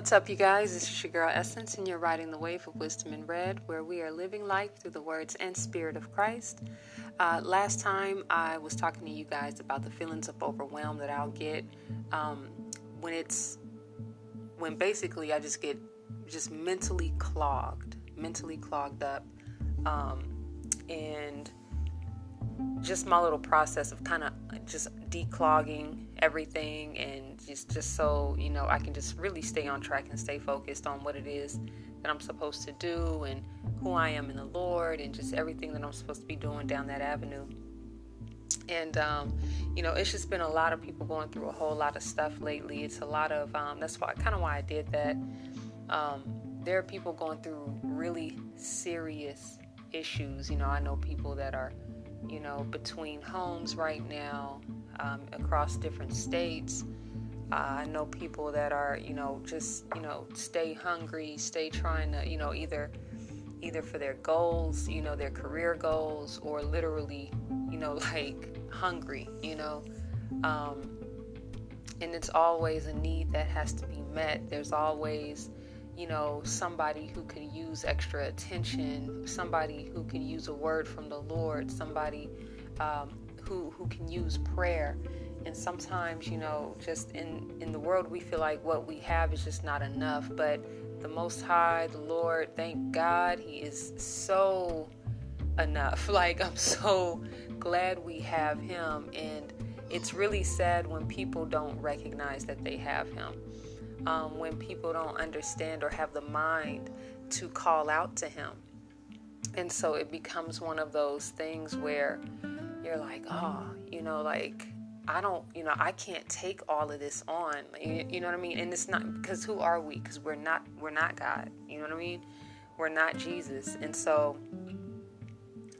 What's up, you guys? This is your girl Essence, and you're riding the wave of wisdom in red, where we are living life through the words and spirit of Christ. Uh, last time I was talking to you guys about the feelings of overwhelm that I'll get um, when it's when basically I just get just mentally clogged, mentally clogged up, um, and just my little process of kind of just declogging everything and just just so you know I can just really stay on track and stay focused on what it is that I'm supposed to do and who I am in the Lord and just everything that I'm supposed to be doing down that avenue. And um, you know, it's just been a lot of people going through a whole lot of stuff lately. It's a lot of um, that's why kind of why I did that. Um, there are people going through really serious issues. You know, I know people that are you know, between homes right now um, across different states. Uh, I know people that are, you know, just, you know, stay hungry, stay trying to, you know, either either for their goals, you know, their career goals, or literally, you know, like hungry, you know. Um, and it's always a need that has to be met. There's always you know, somebody who could use extra attention, somebody who could use a word from the Lord, somebody um, who who can use prayer. And sometimes, you know, just in in the world, we feel like what we have is just not enough. But the Most High, the Lord, thank God, He is so enough. Like I'm so glad we have Him, and it's really sad when people don't recognize that they have Him um, when people don't understand or have the mind to call out to Him. And so it becomes one of those things where you're like, oh, you know, like, I don't, you know, I can't take all of this on. You, you know what I mean? And it's not because who are we? Because we're not, we're not God. You know what I mean? We're not Jesus. And so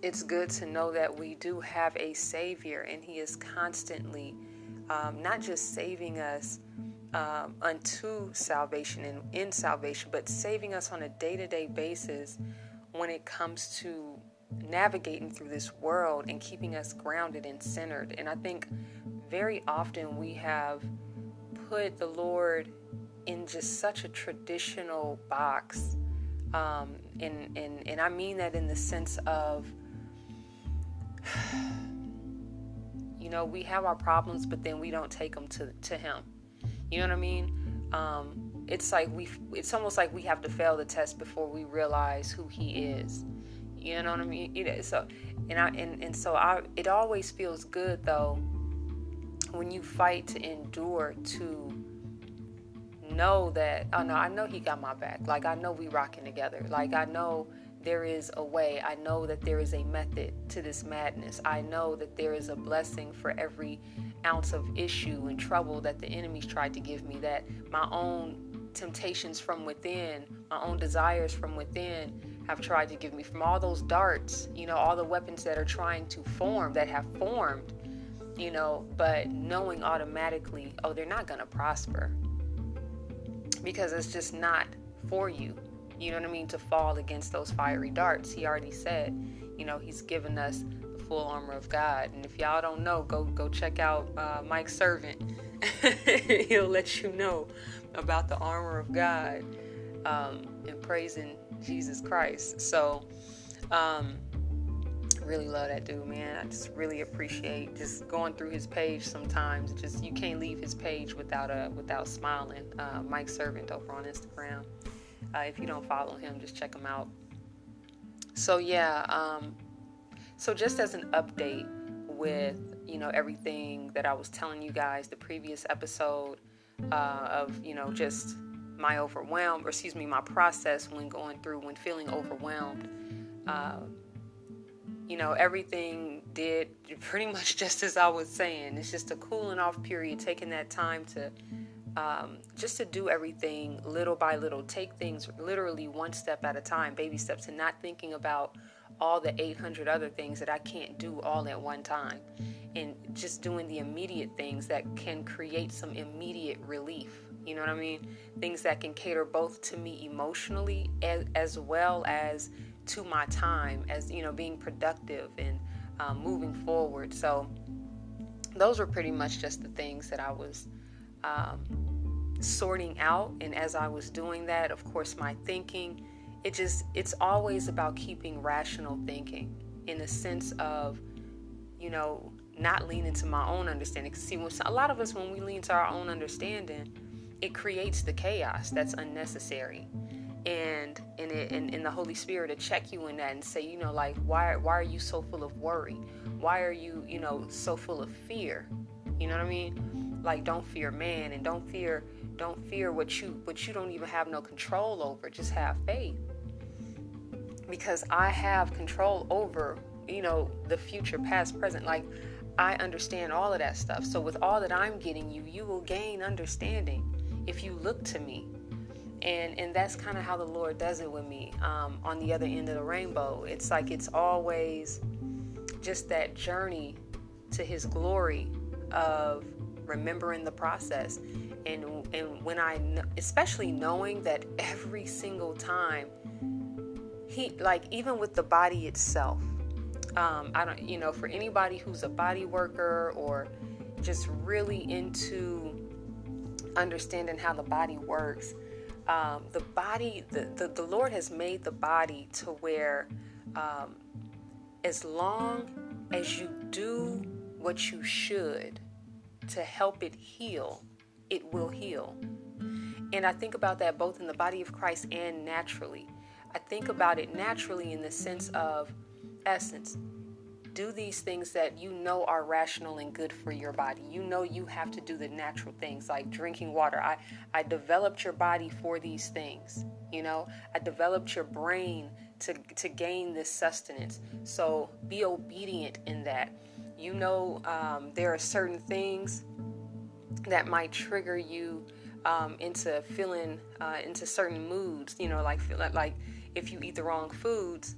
it's good to know that we do have a Savior, and He is constantly um, not just saving us um, unto salvation and in salvation, but saving us on a day to day basis when it comes to navigating through this world and keeping us grounded and centered. And I think very often we have put the Lord in just such a traditional box. Um, and, and, and I mean that in the sense of, you know, we have our problems, but then we don't take them to, to Him. You know what I mean? Um, it's like we it's almost like we have to fail the test before we realize who he is. You know what I mean? You know, so and I and, and so I it always feels good though when you fight to endure to know that oh no, I know he got my back. Like I know we rocking together. Like I know there is a way. I know that there is a method to this madness. I know that there is a blessing for every ounce of issue and trouble that the enemies tried to give me, that my own temptations from within, my own desires from within have tried to give me, from all those darts, you know, all the weapons that are trying to form, that have formed, you know, but knowing automatically, oh, they're not going to prosper because it's just not for you. You know what I mean? To fall against those fiery darts. He already said, you know, he's given us the full armor of God. And if y'all don't know, go go check out uh, Mike's servant. He'll let you know about the armor of God um, and praising Jesus Christ. So, um, really love that dude, man. I just really appreciate just going through his page. Sometimes just you can't leave his page without a without smiling. Uh, Mike Servant over on Instagram. Uh, if you don't follow him, just check him out. So yeah, um, so just as an update with you know everything that I was telling you guys the previous episode uh, of you know just my overwhelm or excuse me my process when going through when feeling overwhelmed. Uh, you know everything did pretty much just as I was saying. It's just a cooling off period, taking that time to um, just to do everything little by little, take things literally one step at a time, baby steps, and not thinking about all the 800 other things that I can't do all at one time. And just doing the immediate things that can create some immediate relief. You know what I mean? Things that can cater both to me emotionally as, as well as to my time, as, you know, being productive and um, moving forward. So, those were pretty much just the things that I was um, sorting out and as I was doing that, of course, my thinking, it just it's always about keeping rational thinking in the sense of you know, not leaning to my own understanding. Cause see, a lot of us, when we lean to our own understanding, it creates the chaos that's unnecessary. And and, it, and the Holy Spirit to check you in that and say, you know, like why why are you so full of worry? Why are you you know so full of fear? You know what I mean? Like don't fear man and don't fear don't fear what you what you don't even have no control over. Just have faith because I have control over you know, the future, past, present. Like, I understand all of that stuff. So, with all that I'm getting you, you will gain understanding if you look to me. And, and that's kind of how the Lord does it with me um, on the other end of the rainbow. It's like it's always just that journey to His glory of remembering the process. And, and when I, especially knowing that every single time, He, like, even with the body itself, um, I don't, you know, for anybody who's a body worker or just really into understanding how the body works, um, the body, the, the, the, Lord has made the body to where um, as long as you do what you should to help it heal, it will heal. And I think about that both in the body of Christ and naturally. I think about it naturally in the sense of essence. Do these things that you know are rational and good for your body. You know you have to do the natural things like drinking water. I, I developed your body for these things. You know, I developed your brain to, to gain this sustenance. So be obedient in that. You know, um, there are certain things that might trigger you um, into feeling uh, into certain moods. You know, like like if you eat the wrong foods,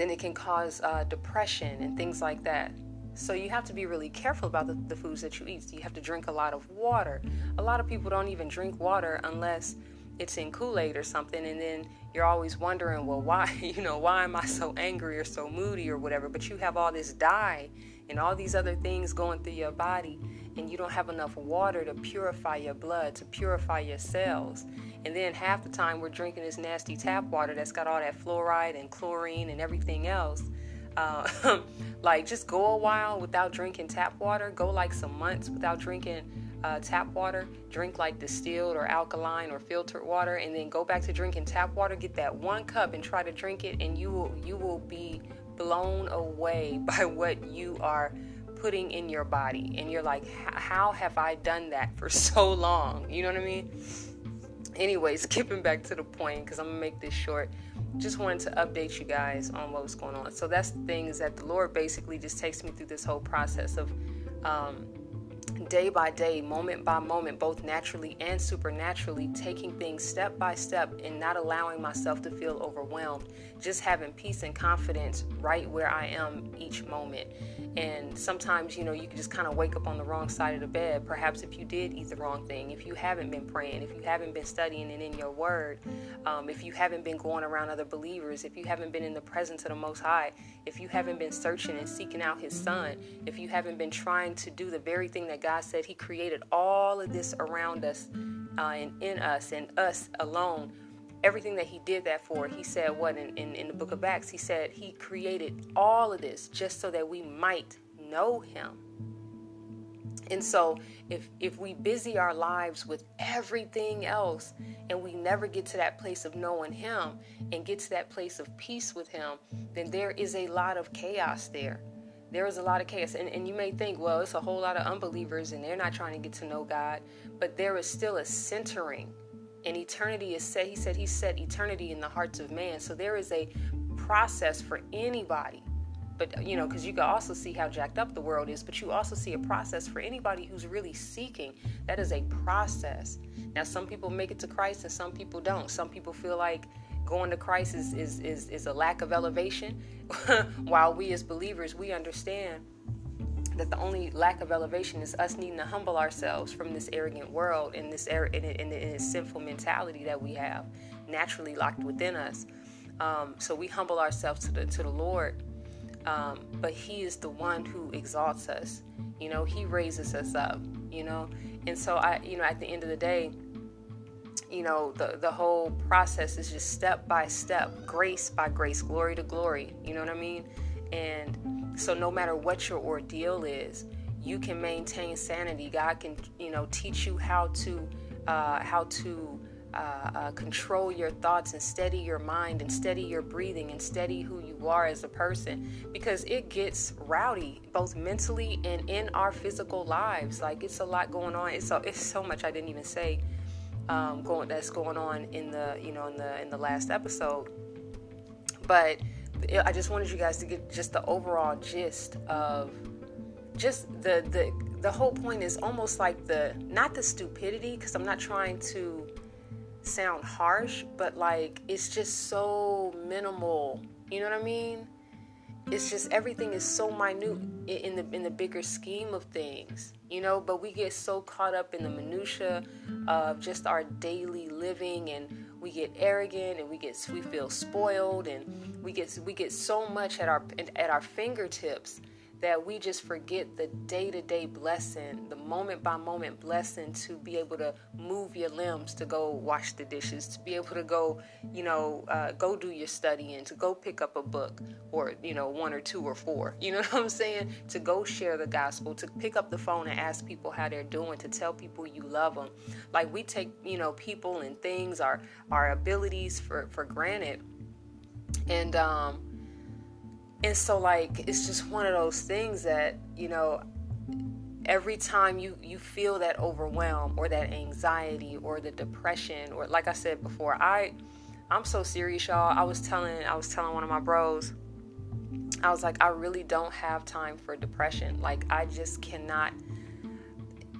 then it can cause uh, depression and things like that. So you have to be really careful about the, the foods that you eat. You have to drink a lot of water. A lot of people don't even drink water unless it's in Kool-Aid or something and then you're always wondering, well, why, you know, why am I so angry or so moody or whatever? But you have all this dye and all these other things going through your body and you don't have enough water to purify your blood, to purify your cells. And then half the time we're drinking this nasty tap water that's got all that fluoride and chlorine and everything else. Uh, like, just go a while without drinking tap water. Go like some months without drinking uh, tap water. Drink like distilled or alkaline or filtered water, and then go back to drinking tap water. Get that one cup and try to drink it, and you will you will be blown away by what you are putting in your body. And you're like, how have I done that for so long? You know what I mean? Anyway, skipping back to the point because I'm gonna make this short. Just wanted to update you guys on what was going on. So that's the thing is that the Lord basically just takes me through this whole process of um, day by day, moment by moment, both naturally and supernaturally, taking things step by step and not allowing myself to feel overwhelmed, just having peace and confidence right where I am each moment. And sometimes, you know, you can just kind of wake up on the wrong side of the bed. Perhaps if you did eat the wrong thing, if you haven't been praying, if you haven't been studying and in your word, um, if you haven't been going around other believers, if you haven't been in the presence of the Most High, if you haven't been searching and seeking out His Son, if you haven't been trying to do the very thing that God said He created all of this around us uh, and in us and us alone everything that he did that for he said what in, in, in, the book of acts he said he created all of this just so that we might know him. And so if if we busy our lives with everything else and we never get to that place of knowing him and get to that place of peace with him then there is a lot of chaos there. There is a lot of chaos. And, and you may think well it's a whole lot of unbelievers and they're not trying to get to know god but there is still a centering and eternity is set he said he set eternity in the hearts of man. So there is a process for anybody. But you know because you can also see how jacked up the world is but you also see a process for anybody who's really seeking. That is a process. Now some people make it to christ and some people don't. Some people feel like going to christ is is is, is a lack of elevation. While we as believers we understand that the only lack of elevation is us needing to humble ourselves from this arrogant world and this er- and, and, and this sinful mentality that we have naturally locked within us. Um, so we humble ourselves to the to the Lord, um, but He is the one who exalts us. You know, He raises us up. you know? And so I, you know, at the end of the day, you know, the the whole process is just step by step, grace by grace, glory to glory. You know what I mean? And so no matter what your ordeal is, you can maintain sanity. God can, you know, teach you how to uh, how to uh, uh, control your thoughts and steady your mind and steady your breathing and steady who you are as a person. Because it gets rowdy both mentally and in our physical lives. Like it's a lot going on. It's so it's so much i didn't even say um, going that's going on in the you know in the in the last episode. But i just wanted you guys to get just the overall gist of just the the the whole point is almost like the not the stupidity because i'm not trying to sound harsh, but like it's just so minimal. You know what I mean? It's just everything is so minute in the in the bigger scheme of things, you know. But we get so caught up in the minutia of just our daily living, and we get arrogant, and we get we feel spoiled, and we get we get so much at our at our fingertips that we just forget the day to day blessing, the moment by moment blessing to be able to move your limbs, to go wash the dishes, to be able to go, you know, uh, go do your studying, to go pick up a book or, you know, one or two or four. You know what I'm saying? To go share the gospel, to pick up the phone and ask people how they're doing, to tell people you love them. Like we take, you know, people and things, our, our abilities for, for granted. And, um, and so like it's just one of those things that you know every time you you feel that overwhelm or that anxiety or the depression or like i said before i i'm so serious y'all. I was telling i was telling one of my bros i was like i really don't have time for depression. Like i just cannot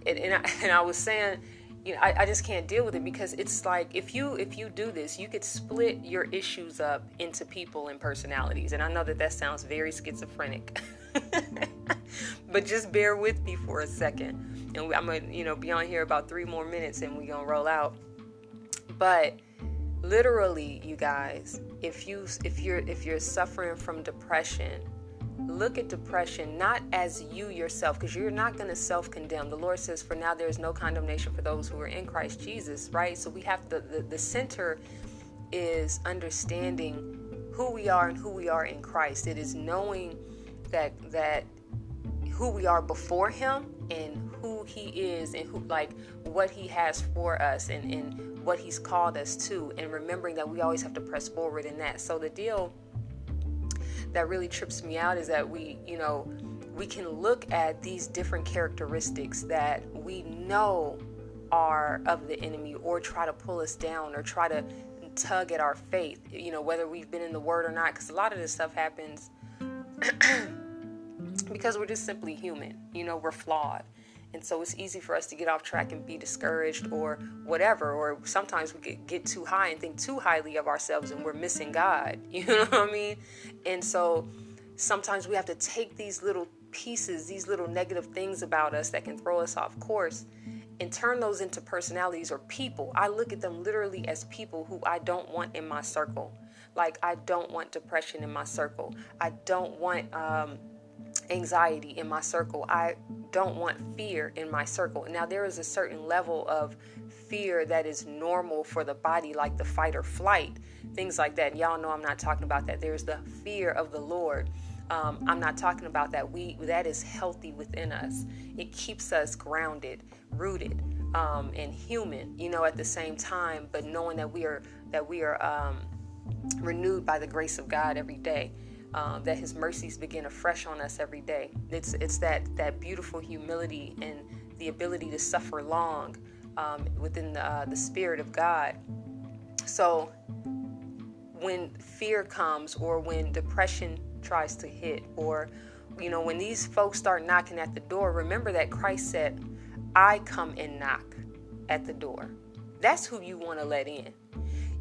and, and, I, and I was saying you know, I, I just can't deal with it because it's like if you if you do this, you could split your issues up into people and personalities. And I know that that sounds very schizophrenic, but just bear with me for a second. And I'm gonna you know be on here about three more minutes, and we gonna roll out. But literally, you guys, if you if you're if you're suffering from depression look at depression not as you yourself, because you're not going to self condemn. The Lord says, For now there is no condemnation for those who are in Christ Jesus, right? So we have to, the, the center is understanding who we are and who we are in Christ. It is knowing that, that who we are before Him and who He is and who, like, what He has for us and, and what He's called us to, and remembering that we always have to press forward in that. So the deal that really trips me out is that we, you know, we can look at these different characteristics that we know are of the enemy or try to pull us down or try to tug at our faith, you know, whether we've been in the word or not, because a lot of this stuff happens because we're just simply human, you know, we're flawed. And so it's easy for us to get off track and be discouraged or whatever. Or sometimes we get, get too high and think too highly of ourselves and we're missing God. You know what I mean? And so sometimes we have to take these little pieces, these little negative things about us that can throw us off course and turn those into personalities or people. I look at them literally as people who I don't want in my circle. Like, I don't want depression in my circle. I don't want, um, anxiety in my circle. I don't want fear in my circle. Now, there is a certain level of fear that is normal for the body, like the fight or flight, things like that. Y'all know I'm not talking about that. There's the fear of the Lord. Um, I'm not talking about that. We that is healthy within us. It keeps us grounded, rooted, um, and human. You know, at the same time, but knowing that we are that we are um, renewed by the grace of God every day um, that His mercies begin afresh on us every day. It's it's that that beautiful humility and the ability to suffer long um, within the, uh, the Spirit of God. So when fear comes, or when depression tries to hit, or you know when these folks start knocking at the door, remember that Christ said, "I come and knock at the door." That's who you want to let in.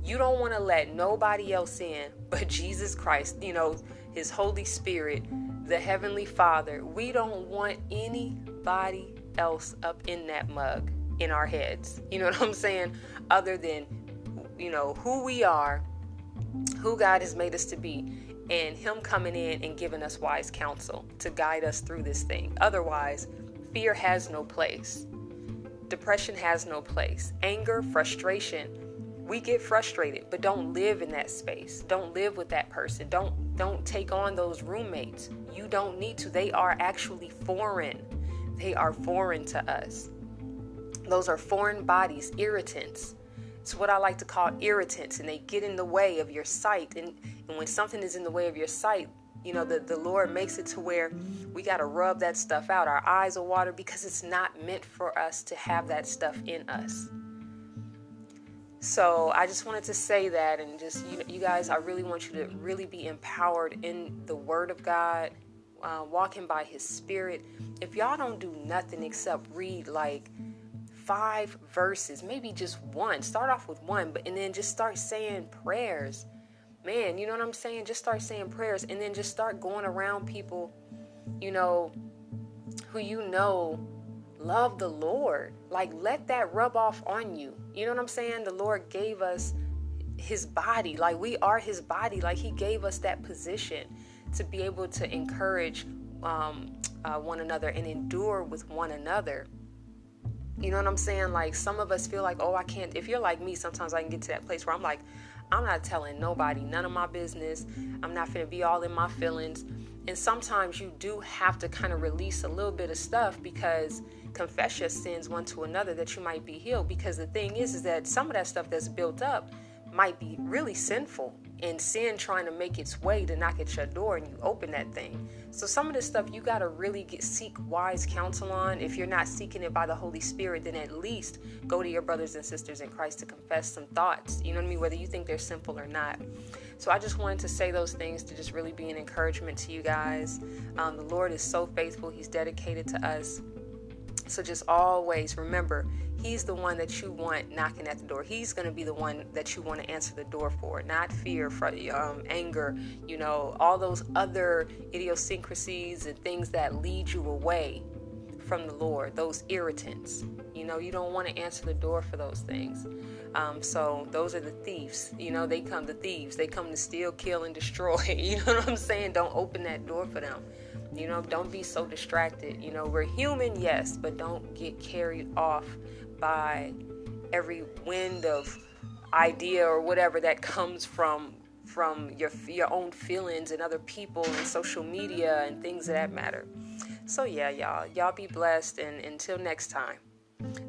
You don't want to let nobody else in but Jesus Christ. You know, his Holy Spirit, the Heavenly Father. We don't want anybody else up in that mug in our heads. You know what I'm saying? Other than, you know, who we are, who God has made us to be, and Him coming in and giving us wise counsel to guide us through this thing. Otherwise, fear has no place. depression has no place. Anger, frustration, we get frustrated, but don't live in that space. Don't live with that person. Don't don't take on those roommates. You don't need to. They are actually foreign. They are foreign to us. Those are foreign bodies, irritants. It's what I like to call irritants, and they get in the way of your sight. And, and when something is in the way of your sight, you know, the, the Lord makes it to where we got to rub that stuff out. Our eyes are water because it's not meant for us to have that stuff in us. So I just wanted to say that, and just you, you guys, I really want you to really be empowered in the Word of God, uh, walking by His Spirit. If y'all don't do nothing except read like five verses, maybe just one, start off with one, but and then just start saying prayers man, you know what I'm saying? Just start saying prayers and then just start going around people, you know, who you know love the Lord. Like, let that rub off on you. You know what I'm saying? The Lord gave us his body. Like, we are his body. Like, he gave us that position to be able to encourage um, uh, one another and endure with one another. You know what I'm saying? Like, some of us feel like, oh, I can't. If you're like me, sometimes I can get to that place where I'm like, I'm not telling nobody none of my business. I'm not going to be all in my feelings. And sometimes you do have to kind of release a little bit of stuff because confess your sins one to another that you might be healed. Because the thing is, is that some of that stuff that's built up might be really sinful and sin trying to make its way to knock at your door and you open that thing. So some of this stuff you got to really get seek wise counsel on. If you're not seeking it by the Holy Spirit, then at least go to your brothers and sisters in Christ to confess some thoughts. You know what I mean? Whether you think they're simple or not. So I just wanted to say those things to just really be an encouragement to you guys. Um, the Lord is so faithful. He's dedicated to us. So just always remember, He's the one that you want knocking at the door. He's going to be the one that you want to answer the door for, not fear, um, anger, you know, all those other idiosyncrasies and things that lead you away from the Lord, those irritants. You know, you don't want to answer the door for those things. Um, so those are the thieves. You know, they come the thieves. They come to steal, kill, and destroy. You know what I'm saying? Don't open that door for them. You know, don't be so distracted. You know, we're human, yes, but don't get carried off by every wind of idea or whatever that comes from from your your own feelings and other people and social media and things of that matter. So yeah, y'all, y'all be blessed and until next time.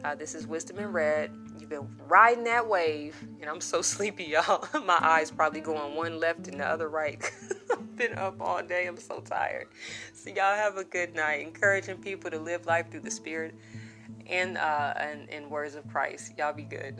Uh, this is Wisdom in Red. Been riding that wave, and I'm so sleepy, y'all. My eyes probably going one left and the other right. I've been up all day. I'm so tired. So y'all have a good night. Encouraging people to live life through the Spirit and uh, and, and words of Christ. Y'all be good.